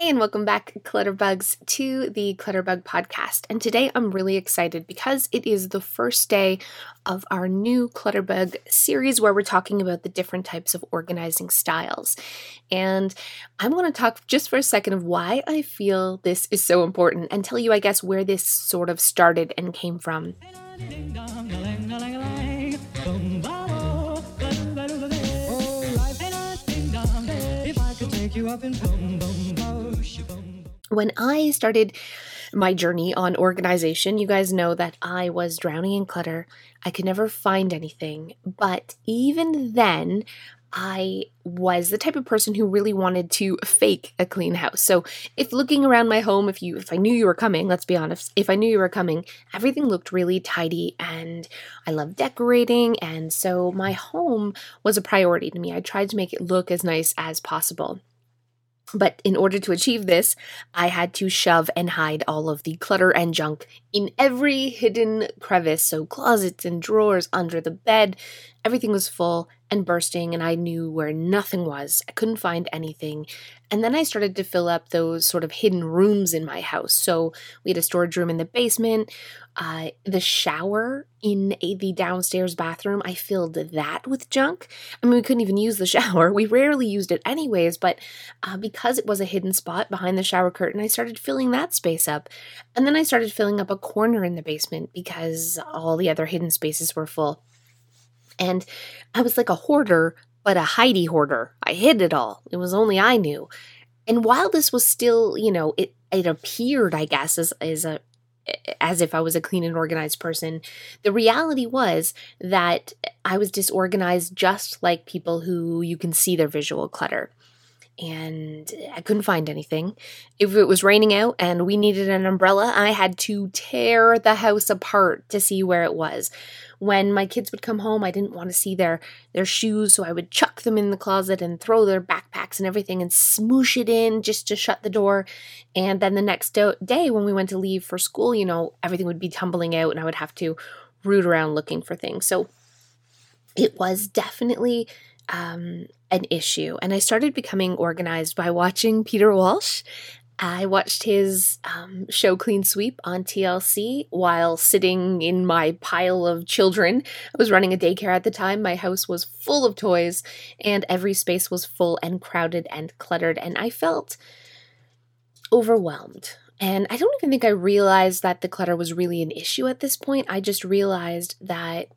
Hey, and welcome back, Clutterbugs, to the Clutterbug podcast. And today I'm really excited because it is the first day of our new Clutterbug series where we're talking about the different types of organizing styles. And I'm going to talk just for a second of why I feel this is so important and tell you, I guess, where this sort of started and came from. When I started my journey on organization, you guys know that I was drowning in clutter. I could never find anything. But even then, I was the type of person who really wanted to fake a clean house. So if looking around my home, if you if I knew you were coming, let's be honest, if I knew you were coming, everything looked really tidy and I love decorating and so my home was a priority to me. I tried to make it look as nice as possible. But in order to achieve this, I had to shove and hide all of the clutter and junk in every hidden crevice. So, closets and drawers under the bed, everything was full and bursting, and I knew where nothing was. I couldn't find anything. And then I started to fill up those sort of hidden rooms in my house. So we had a storage room in the basement, uh, the shower in a, the downstairs bathroom. I filled that with junk. I mean, we couldn't even use the shower. We rarely used it anyways, but uh, because it was a hidden spot behind the shower curtain, I started filling that space up. And then I started filling up a corner in the basement because all the other hidden spaces were full. And I was like a hoarder, but a hidey hoarder. I hid it all. It was only I knew. And while this was still, you know, it it appeared, I guess, as as a as if I was a clean and organized person. The reality was that I was disorganized just like people who you can see their visual clutter and I couldn't find anything. If it was raining out and we needed an umbrella, I had to tear the house apart to see where it was. When my kids would come home, I didn't want to see their their shoes, so I would chuck them in the closet and throw their backpacks and everything and smoosh it in just to shut the door. And then the next do- day when we went to leave for school, you know, everything would be tumbling out and I would have to root around looking for things. So it was definitely um, an issue. And I started becoming organized by watching Peter Walsh. I watched his um, show Clean Sweep on TLC while sitting in my pile of children. I was running a daycare at the time. My house was full of toys, and every space was full and crowded and cluttered, and I felt overwhelmed. And I don't even think I realized that the clutter was really an issue at this point. I just realized that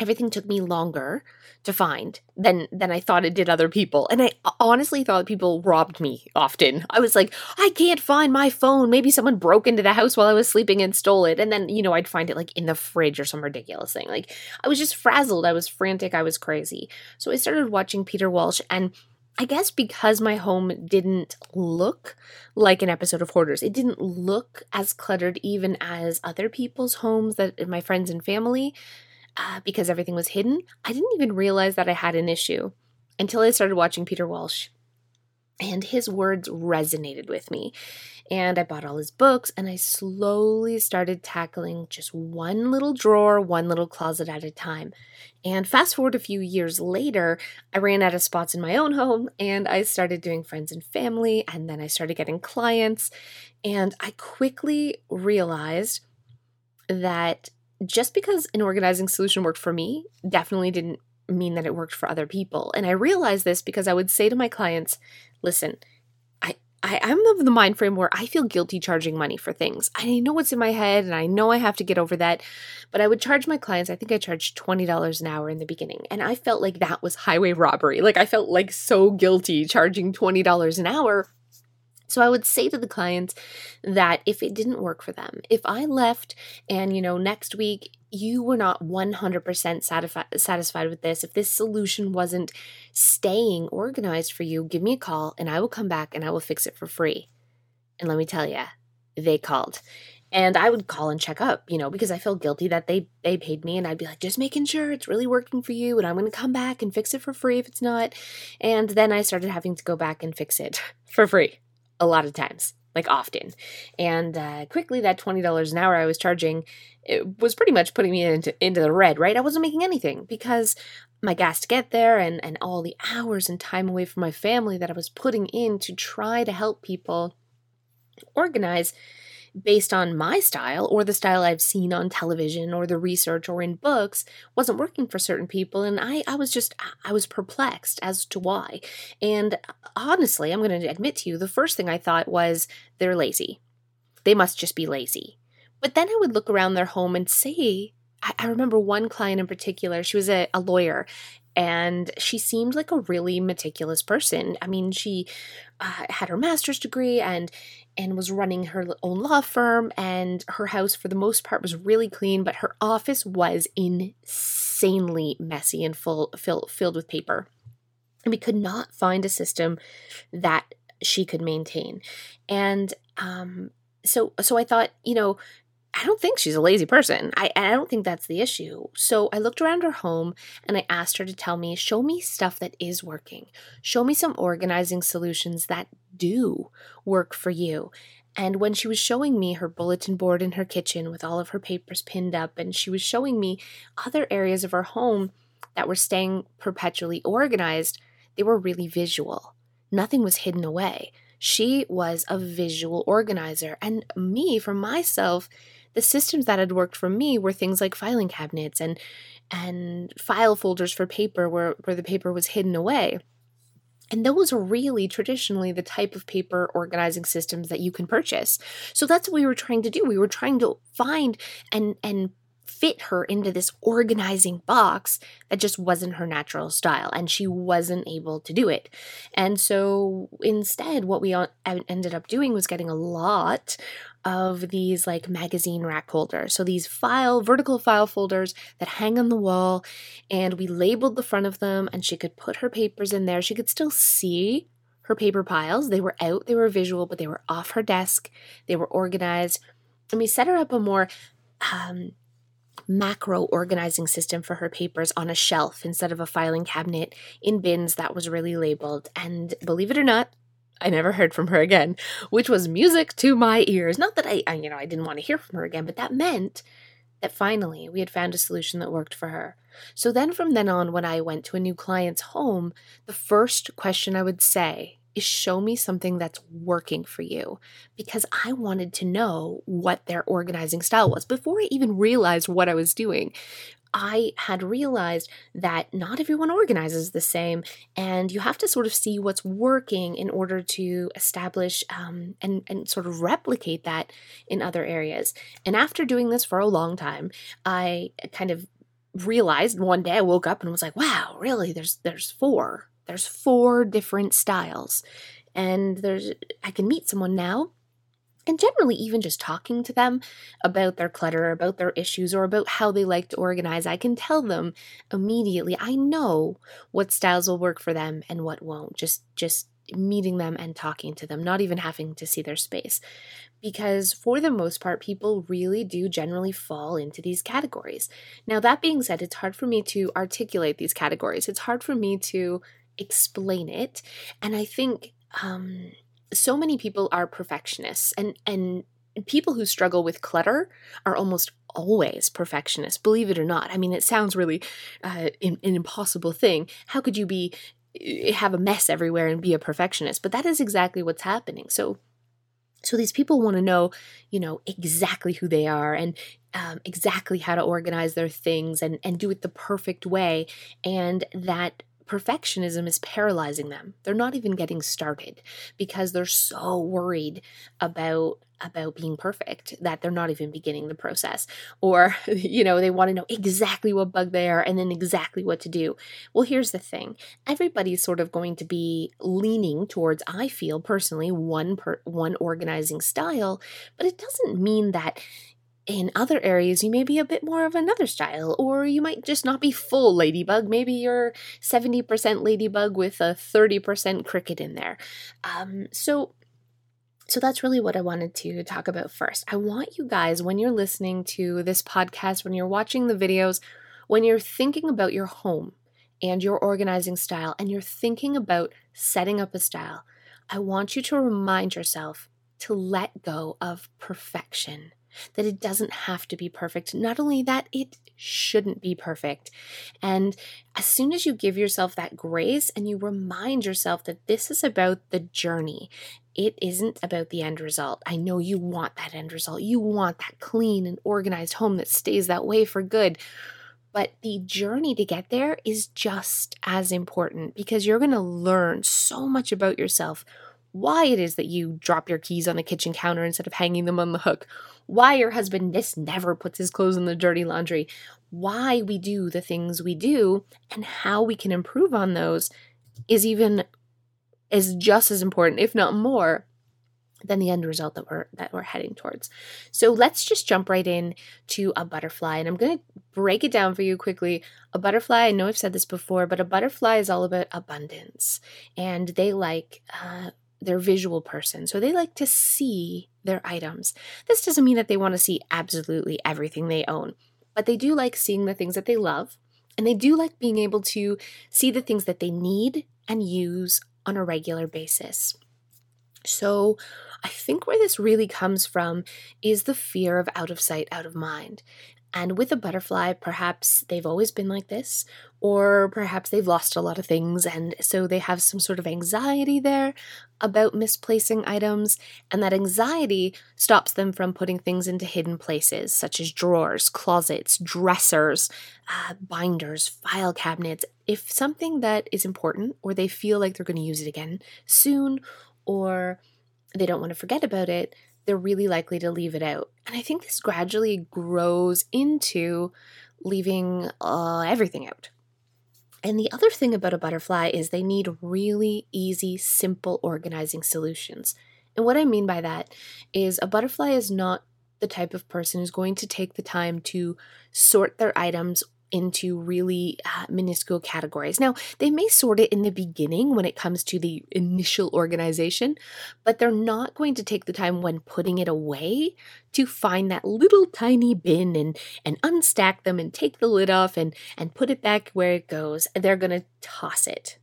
everything took me longer to find than than I thought it did other people. And I honestly thought people robbed me often. I was like, I can't find my phone. Maybe someone broke into the house while I was sleeping and stole it. And then, you know, I'd find it like in the fridge or some ridiculous thing. Like I was just frazzled. I was frantic. I was crazy. So I started watching Peter Walsh and I guess because my home didn't look like an episode of Hoarders, it didn't look as cluttered even as other people's homes that my friends and family uh, because everything was hidden, I didn't even realize that I had an issue until I started watching Peter Walsh. And his words resonated with me. And I bought all his books and I slowly started tackling just one little drawer, one little closet at a time. And fast forward a few years later, I ran out of spots in my own home and I started doing friends and family. And then I started getting clients. And I quickly realized that just because an organizing solution worked for me definitely didn't mean that it worked for other people. And I realized this because I would say to my clients, listen, I, I, I'm of the mind frame where I feel guilty charging money for things. I know what's in my head and I know I have to get over that. But I would charge my clients, I think I charged $20 an hour in the beginning. And I felt like that was highway robbery. Like I felt like so guilty charging $20 an hour so I would say to the clients that if it didn't work for them, if I left and, you know, next week you were not 100% satisfied, satisfied with this, if this solution wasn't staying organized for you, give me a call and I will come back and I will fix it for free. And let me tell you, they called. And I would call and check up, you know, because I feel guilty that they they paid me and I'd be like, just making sure it's really working for you and I'm going to come back and fix it for free if it's not. And then I started having to go back and fix it for free a lot of times like often. And uh, quickly, that $20 an hour I was charging it was pretty much putting me into, into the red, right? I wasn't making anything because my gas to get there and, and all the hours and time away from my family that I was putting in to try to help people organize based on my style or the style I've seen on television or the research or in books wasn't working for certain people and I I was just I was perplexed as to why. And honestly, I'm going to admit to you the first thing I thought was they're lazy. They must just be lazy. But then I would look around their home and see I, remember one client in particular, she was a, a lawyer and she seemed like a really meticulous person. I mean, she uh, had her master's degree and and was running her own law firm and her house for the most part was really clean, but her office was insanely messy and full fill, filled with paper. And we could not find a system that she could maintain. And um so so I thought, you know, I don't think she's a lazy person. I, I don't think that's the issue. So I looked around her home and I asked her to tell me, show me stuff that is working. Show me some organizing solutions that do work for you. And when she was showing me her bulletin board in her kitchen with all of her papers pinned up, and she was showing me other areas of her home that were staying perpetually organized, they were really visual. Nothing was hidden away. She was a visual organizer. And me, for myself, the systems that had worked for me were things like filing cabinets and and file folders for paper where, where the paper was hidden away. And those are really traditionally the type of paper organizing systems that you can purchase. So that's what we were trying to do. We were trying to find and and fit her into this organizing box that just wasn't her natural style and she wasn't able to do it. And so instead what we ended up doing was getting a lot of these like magazine rack holders. So these file, vertical file folders that hang on the wall, and we labeled the front of them, and she could put her papers in there. She could still see her paper piles. They were out, they were visual, but they were off her desk, they were organized. And we set her up a more um, macro organizing system for her papers on a shelf instead of a filing cabinet in bins that was really labeled. And believe it or not, I never heard from her again, which was music to my ears. Not that I, I, you know, I didn't want to hear from her again, but that meant that finally we had found a solution that worked for her. So then from then on, when I went to a new client's home, the first question I would say is show me something that's working for you because I wanted to know what their organizing style was before I even realized what I was doing. I had realized that not everyone organizes the same, and you have to sort of see what's working in order to establish um, and, and sort of replicate that in other areas. And after doing this for a long time, I kind of realized one day I woke up and was like, wow, really? There's there's four. There's four different styles. And there's I can meet someone now and generally even just talking to them about their clutter, about their issues, or about how they like to organize, I can tell them immediately. I know what styles will work for them and what won't. Just just meeting them and talking to them, not even having to see their space. Because for the most part, people really do generally fall into these categories. Now, that being said, it's hard for me to articulate these categories. It's hard for me to explain it. And I think um so many people are perfectionists and and people who struggle with clutter are almost always perfectionists believe it or not. I mean it sounds really uh, an, an impossible thing. How could you be eh, have a mess everywhere and be a perfectionist? But that is exactly what's happening. So so these people want to know you know exactly who they are and um, exactly how to organize their things and and do it the perfect way. And that perfectionism is paralyzing them. They're not even getting started because they're so worried about about being perfect that they're not even beginning the process. Or you know they want to know exactly what bug they are and then exactly what to do. Well here's the thing. Everybody's sort of going to be leaning towards i feel personally one per one organizing style but it doesn't mean that in other areas, you may be a bit more of another style, or you might just not be full ladybug. Maybe you're 70% ladybug with a 30% cricket in there. Um, so, so that's really what I wanted to talk about first. I want you guys, when you're listening to this podcast, when you're watching the videos, when you're thinking about your home and your organizing style, and you're thinking about setting up a style, I want you to remind yourself to let go of perfection that it doesn't have to be perfect. Not only that, it shouldn't be perfect. And as soon as you give yourself that grace and you remind yourself that this is about the journey, it isn't about the end result. I know you want that end result. You want that clean and organized home that stays that way for good. But the journey to get there is just as important because you're going to learn so much about yourself why it is that you drop your keys on the kitchen counter instead of hanging them on the hook, why your husband this never puts his clothes in the dirty laundry, why we do the things we do, and how we can improve on those is even is just as important, if not more, than the end result that we're that we're heading towards. So let's just jump right in to a butterfly and I'm going to break it down for you quickly. A butterfly, I know I've said this before, but a butterfly is all about abundance and they like uh, they're visual person. So they like to see their items. This doesn't mean that they want to see absolutely everything they own, but they do like seeing the things that they love. And they do like being able to see the things that they need and use on a regular basis. So, I think where this really comes from is the fear of out of sight, out of mind. And with a butterfly, perhaps they've always been like this, or perhaps they've lost a lot of things, and so they have some sort of anxiety there about misplacing items, and that anxiety stops them from putting things into hidden places, such as drawers, closets, dressers, uh, binders, file cabinets. If something that is important, or they feel like they're going to use it again soon, or they don't want to forget about it, they're really likely to leave it out. And I think this gradually grows into leaving uh, everything out. And the other thing about a butterfly is they need really easy, simple organizing solutions. And what I mean by that is a butterfly is not the type of person who's going to take the time to sort their items into really uh, minuscule categories. Now, they may sort it in the beginning when it comes to the initial organization, but they're not going to take the time when putting it away to find that little tiny bin and and unstack them and take the lid off and and put it back where it goes. They're going to toss it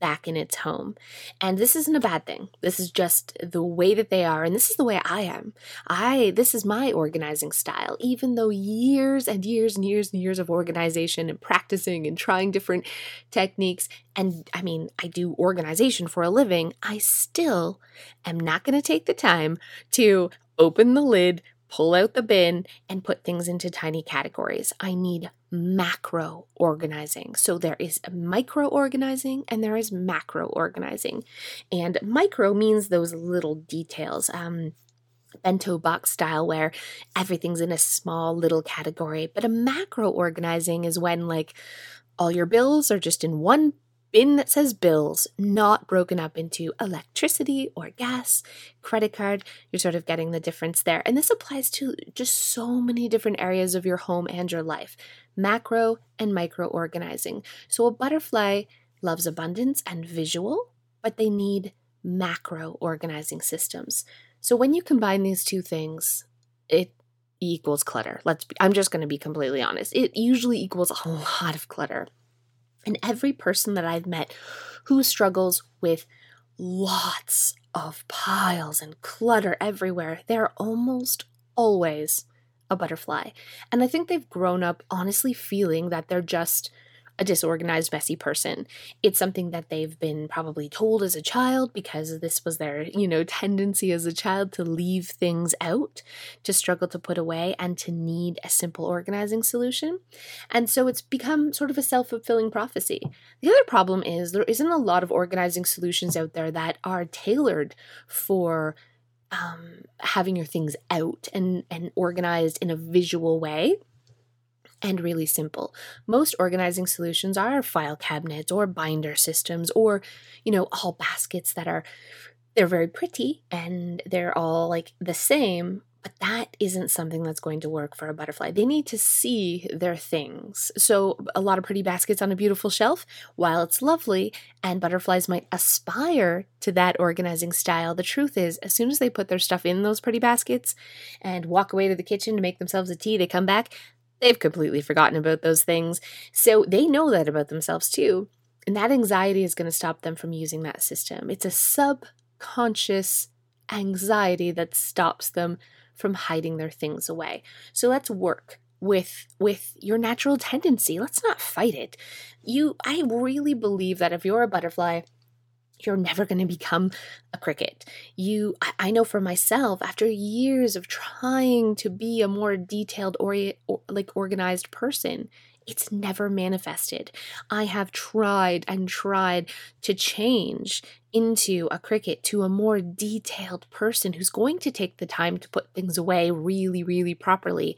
back in its home. And this isn't a bad thing. This is just the way that they are and this is the way I am. I this is my organizing style even though years and years and years and years of organization and practicing and trying different techniques and I mean, I do organization for a living, I still am not going to take the time to open the lid, pull out the bin, and put things into tiny categories. I need macro organizing. So there is micro organizing and there is macro organizing. And micro means those little details. Um, bento box style where everything's in a small little category. But a macro organizing is when like all your bills are just in one bin that says bills, not broken up into electricity or gas, credit card. You're sort of getting the difference there. And this applies to just so many different areas of your home and your life macro and micro organizing. So a butterfly loves abundance and visual, but they need macro organizing systems. So when you combine these two things, it equals clutter. Let's be, I'm just going to be completely honest. It usually equals a lot of clutter. And every person that I've met who struggles with lots of piles and clutter everywhere, they're almost always a butterfly. And I think they've grown up honestly feeling that they're just a disorganized, messy person. It's something that they've been probably told as a child because this was their, you know, tendency as a child to leave things out, to struggle to put away, and to need a simple organizing solution. And so it's become sort of a self fulfilling prophecy. The other problem is there isn't a lot of organizing solutions out there that are tailored for um, having your things out and, and organized in a visual way and really simple. Most organizing solutions are file cabinets or binder systems or, you know, all baskets that are they're very pretty and they're all like the same, but that isn't something that's going to work for a butterfly. They need to see their things. So, a lot of pretty baskets on a beautiful shelf, while it's lovely, and butterflies might aspire to that organizing style, the truth is, as soon as they put their stuff in those pretty baskets and walk away to the kitchen to make themselves a tea, they come back, they've completely forgotten about those things. So, they know that about themselves too. And that anxiety is going to stop them from using that system. It's a subconscious anxiety that stops them from hiding their things away. So let's work with with your natural tendency. Let's not fight it. You I really believe that if you're a butterfly, you're never going to become a cricket. You, I, know for myself, after years of trying to be a more detailed, or, or like organized person, it's never manifested. I have tried and tried to change into a cricket to a more detailed person who's going to take the time to put things away really, really properly,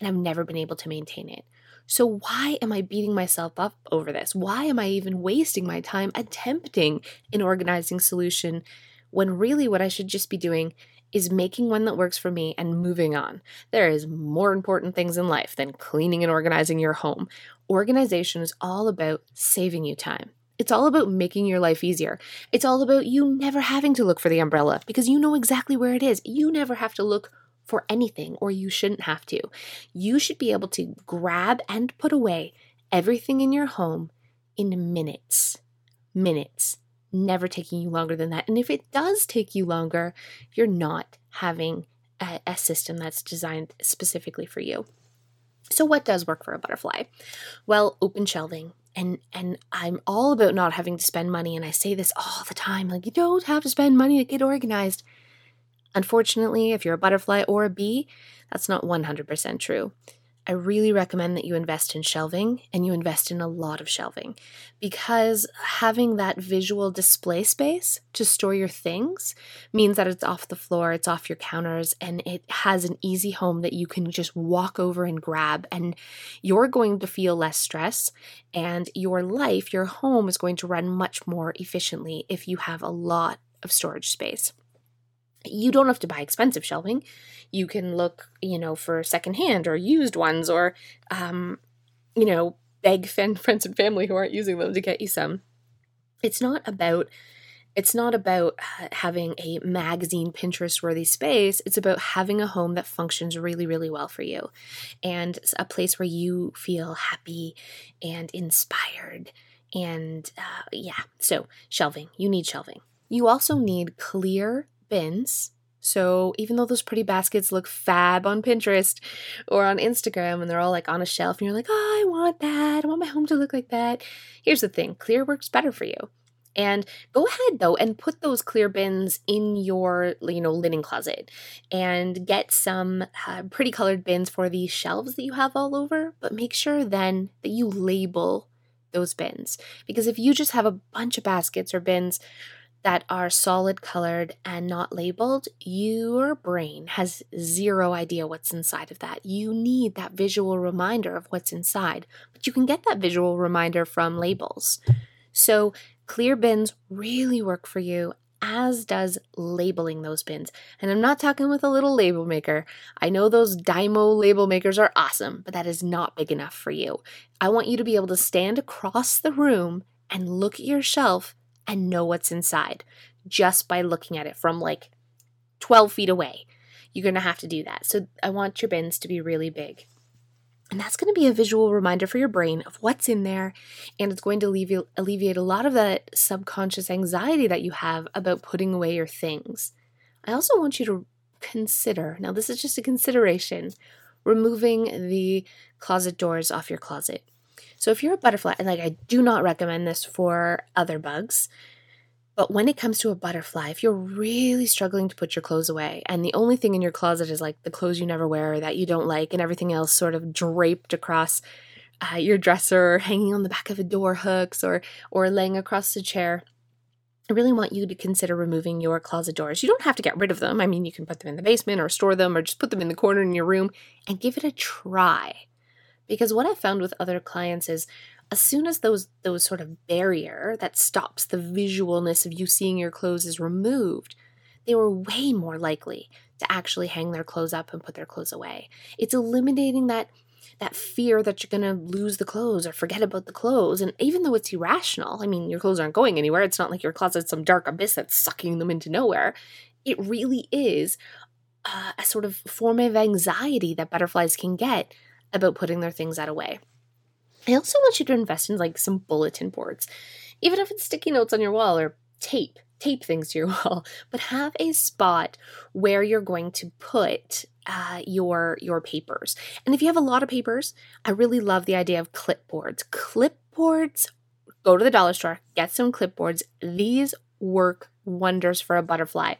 and I've never been able to maintain it. So, why am I beating myself up over this? Why am I even wasting my time attempting an organizing solution when really what I should just be doing is making one that works for me and moving on. There is more important things in life than cleaning and organizing your home. Organization is all about saving you time. It's all about making your life easier. It's all about you never having to look for the umbrella because you know exactly where it is. You never have to look for anything, or you shouldn't have to. You should be able to grab and put away everything in your home in minutes. Minutes never taking you longer than that. And if it does take you longer, you're not having a, a, system that's designed specifically for you. So what does work for a butterfly? Well, open shelving. And and I'm all about not having to spend money and I say this all the time like you don't have to spend money to get organized. Unfortunately, if you're a butterfly or a bee, that's not 100% true. I really recommend that you invest in shelving and you invest in a lot of shelving because having that visual display space to store your things means that it's off the floor, it's off your counters, and it has an easy home that you can just walk over and grab. And you're going to feel less stress, and your life, your home is going to run much more efficiently if you have a lot of storage space you don't have to buy expensive shelving. You can look, you know, for secondhand or used ones or, um, you know, beg friends and family who aren't using them to get you some. It's not about it's not about having a magazine Pinterest worthy space. It's about having a home that functions really, really well for you and a place where you feel happy and inspired. And uh, yeah, so shelving, you need shelving. You also need clear bins. So even though those pretty baskets look fab on Pinterest or on Instagram and they're all like on a shelf and you're like, oh, I want that. I want my home to look like that. Here's the thing clear works better for you. And go ahead though and put those clear bins in your, you know, linen closet and get some uh, pretty colored bins for the shelves that you have all over. But make sure then that you label those bins because if you just have a bunch of baskets or bins that are solid colored and not labeled, your brain has zero idea what's inside of that. You need that visual reminder of what's inside, but you can get that visual reminder from labels. So, clear bins really work for you, as does labeling those bins. And I'm not talking with a little label maker. I know those Dymo label makers are awesome, but that is not big enough for you. I want you to be able to stand across the room and look at your shelf and know what's inside just by looking at it from like 12 feet away. You're going to have to do that. So I want your bins to be really big. And that's going to be a visual reminder for your brain of what's in there. And it's going to alleviate, alleviate a lot of that subconscious anxiety that you have about putting away your things. I also want you to consider now, this is just a consideration removing the closet doors off your closet. So if you're a butterfly, and like I do not recommend this for other bugs, but when it comes to a butterfly, if you're really struggling to put your clothes away and the only thing in your closet is like the clothes you never wear that you don't like and everything else sort of draped across uh, your dresser, or hanging on the back of a door hooks or or laying across the chair, I really want you to consider removing your closet doors. You don't have to get rid of them. I mean, you can put them in the basement or store them or just put them in the corner in your room and give it a try. Because what I've found with other clients is as soon as those those sort of barrier that stops the visualness of you seeing your clothes is removed, they were way more likely to actually hang their clothes up and put their clothes away. It's eliminating that that fear that you're going to lose the clothes or forget about the clothes. And even though it's irrational, I mean, your clothes aren't going anywhere. It's not like your closet's some dark abyss that's sucking them into nowhere. It really is uh, a sort of form of anxiety that butterflies can get about putting their things out away. I also want you to invest in like some bulletin boards, even if it's sticky notes on your wall or tape tape things to your wall, but have a spot where you're going to put uh, your your papers. And if you have a lot of papers, I really love the idea of clipboards. Clipboards. Go to the dollar store, get some clipboards. These work wonders for a butterfly.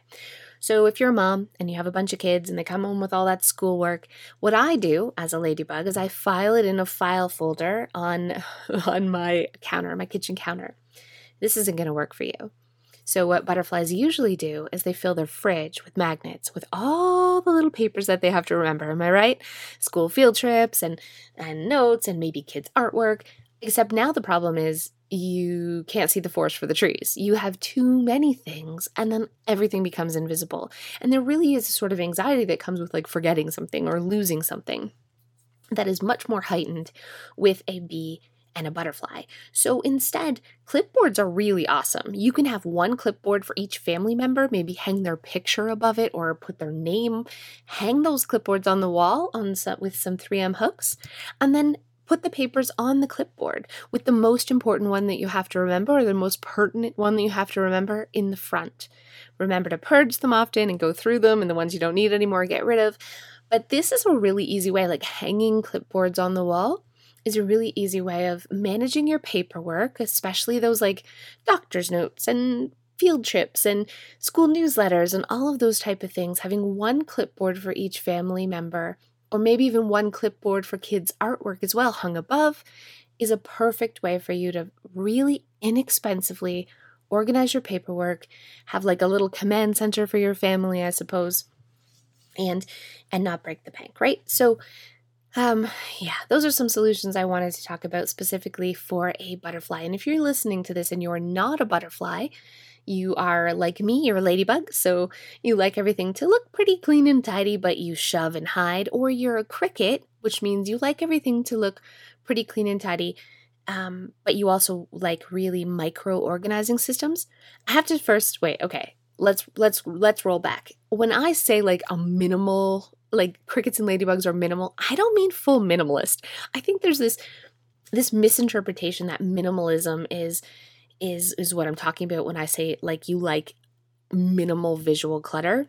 So if you're a mom and you have a bunch of kids and they come home with all that schoolwork, what I do as a ladybug is I file it in a file folder on on my counter, my kitchen counter. This isn't going to work for you. So what butterflies usually do is they fill their fridge with magnets with all the little papers that they have to remember. Am I right? School field trips and and notes and maybe kids artwork. Except now the problem is you can't see the forest for the trees. You have too many things, and then everything becomes invisible. And there really is a sort of anxiety that comes with like forgetting something or losing something that is much more heightened with a bee and a butterfly. So instead, clipboards are really awesome. You can have one clipboard for each family member, maybe hang their picture above it or put their name. Hang those clipboards on the wall on some, with some 3M hooks, and then put the papers on the clipboard with the most important one that you have to remember or the most pertinent one that you have to remember in the front. Remember to purge them often and go through them, and the ones you don't need anymore, get rid of. But this is a really easy way, like hanging clipboards on the wall is a really easy way of managing your paperwork, especially those like doctor's notes and field trips and school newsletters and all of those type of things having one clipboard for each family member or maybe even one clipboard for kids' artwork as well, hung above, is a perfect way for you to really inexpensively organize your paperwork, have like a little command center for your family, I suppose, and and not break the bank, right? So um yeah, those are some solutions I wanted to talk about specifically for a butterfly. And if you're listening to this and you're not a butterfly, you are like me, you're a ladybug, so you like everything to look pretty clean and tidy, but you shove and hide. Or you're a cricket, which means you like everything to look pretty clean and tidy, um, but you also like really micro organizing systems. I have to first wait. Okay, let's let's let's roll back. When I say like a minimal, like crickets and ladybugs are minimal, I don't mean full minimalist. I think there's this this misinterpretation that minimalism is is is what I'm talking about when I say like you like minimal visual clutter.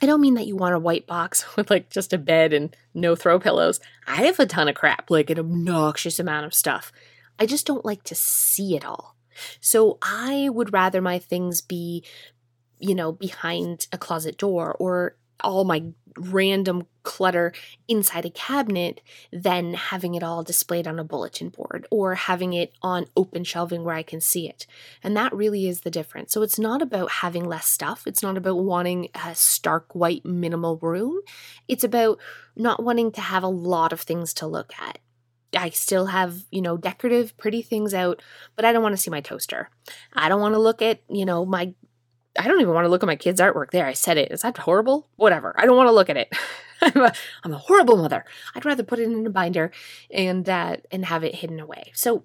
I don't mean that you want a white box with like just a bed and no throw pillows. I have a ton of crap, like an obnoxious amount of stuff. I just don't like to see it all. So I would rather my things be, you know, behind a closet door or all my random clutter inside a cabinet than having it all displayed on a bulletin board or having it on open shelving where I can see it. And that really is the difference. So it's not about having less stuff, it's not about wanting a stark white minimal room. It's about not wanting to have a lot of things to look at. I still have, you know, decorative, pretty things out, but I don't want to see my toaster. I don't want to look at, you know, my I don't even want to look at my kids' artwork. There, I said it. Is that horrible? Whatever. I don't want to look at it. I'm, a, I'm a horrible mother. I'd rather put it in a binder and uh, and have it hidden away. So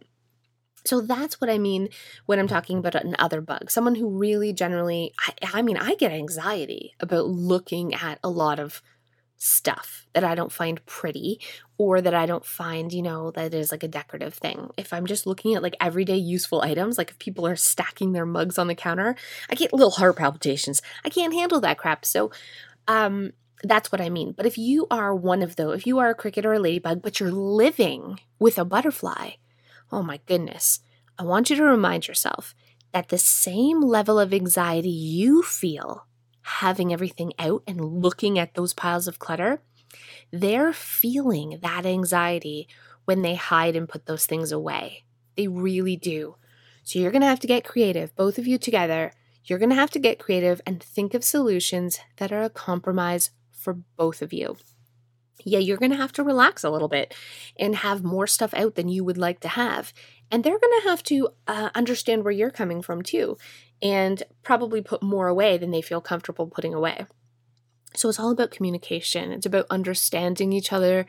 so that's what I mean when I'm talking about an other bug. Someone who really generally, I, I mean, I get anxiety about looking at a lot of stuff that I don't find pretty or that I don't find, you know, that is like a decorative thing. If I'm just looking at like everyday useful items, like if people are stacking their mugs on the counter, I get little heart palpitations. I can't handle that crap. So, um, that's what I mean. But if you are one of those, if you are a cricket or a ladybug, but you're living with a butterfly, oh my goodness, I want you to remind yourself that the same level of anxiety you feel having everything out and looking at those piles of clutter, they're feeling that anxiety when they hide and put those things away. They really do. So you're going to have to get creative, both of you together. You're going to have to get creative and think of solutions that are a compromise for both of you. Yeah, you're going to have to relax a little bit and have more stuff out than you would like to have. And they're going to have to uh, understand where you're coming from too and probably put more away than they feel comfortable putting away. So it's all about communication. It's about understanding each other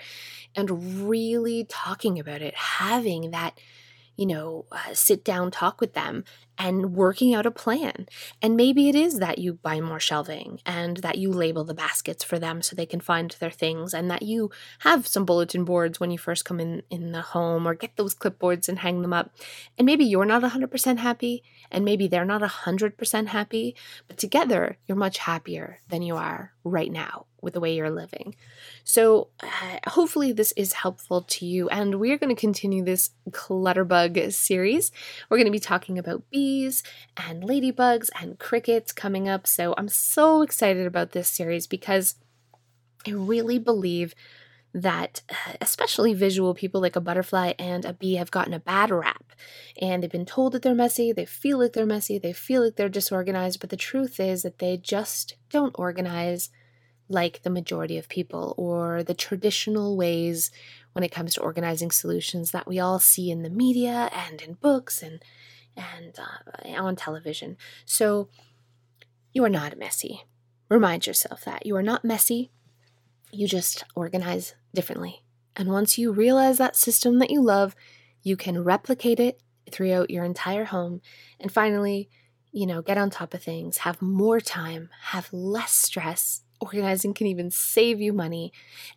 and really talking about it, having that, you know, uh, sit down talk with them and working out a plan. And maybe it is that you buy more shelving and that you label the baskets for them so they can find their things and that you have some bulletin boards when you first come in in the home or get those clipboards and hang them up. And maybe you're not 100% happy and maybe they're not 100% happy, but together you're much happier than you are right now with the way you're living. So, uh, hopefully, this is helpful to you. And we're going to continue this Clutterbug series. We're going to be talking about and ladybugs and crickets coming up. So, I'm so excited about this series because I really believe that uh, especially visual people like a butterfly and a bee have gotten a bad rap and they've been told that they're messy they feel like they're messy they feel like they're disorganized but the truth is that they just don't organize like the majority of people or the traditional ways when it comes to organizing solutions that we all see in the media and in books and and uh, on television. So you are not messy. Remind yourself that you are not messy. You just organize differently. And once you realize that system that you love, you can replicate it throughout your entire home. And finally, you know, get on top of things, have more time, have less stress, Organizing can even save you money.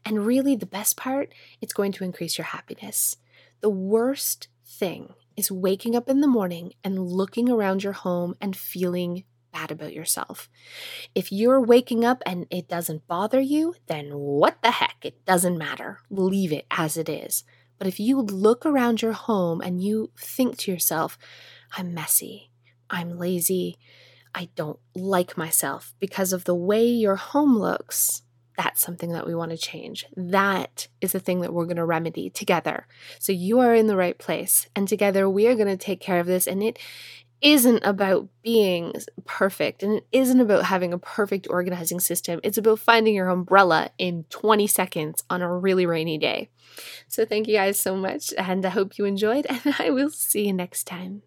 And really, the best part, it's going to increase your happiness. The worst thing is waking up in the morning and looking around your home and feeling bad about yourself. If you're waking up and it doesn't bother you, then what the heck? It doesn't matter. Leave it as it is. But if you look around your home and you think to yourself, I'm messy, I'm lazy, I don't like myself because of the way your home looks, that's something that we want to change. That is the thing that we're going to remedy together. So you are in the right place, and together we are going to take care of this. And it isn't about being perfect, and it isn't about having a perfect organizing system. It's about finding your umbrella in 20 seconds on a really rainy day. So thank you guys so much, and I hope you enjoyed, and I will see you next time.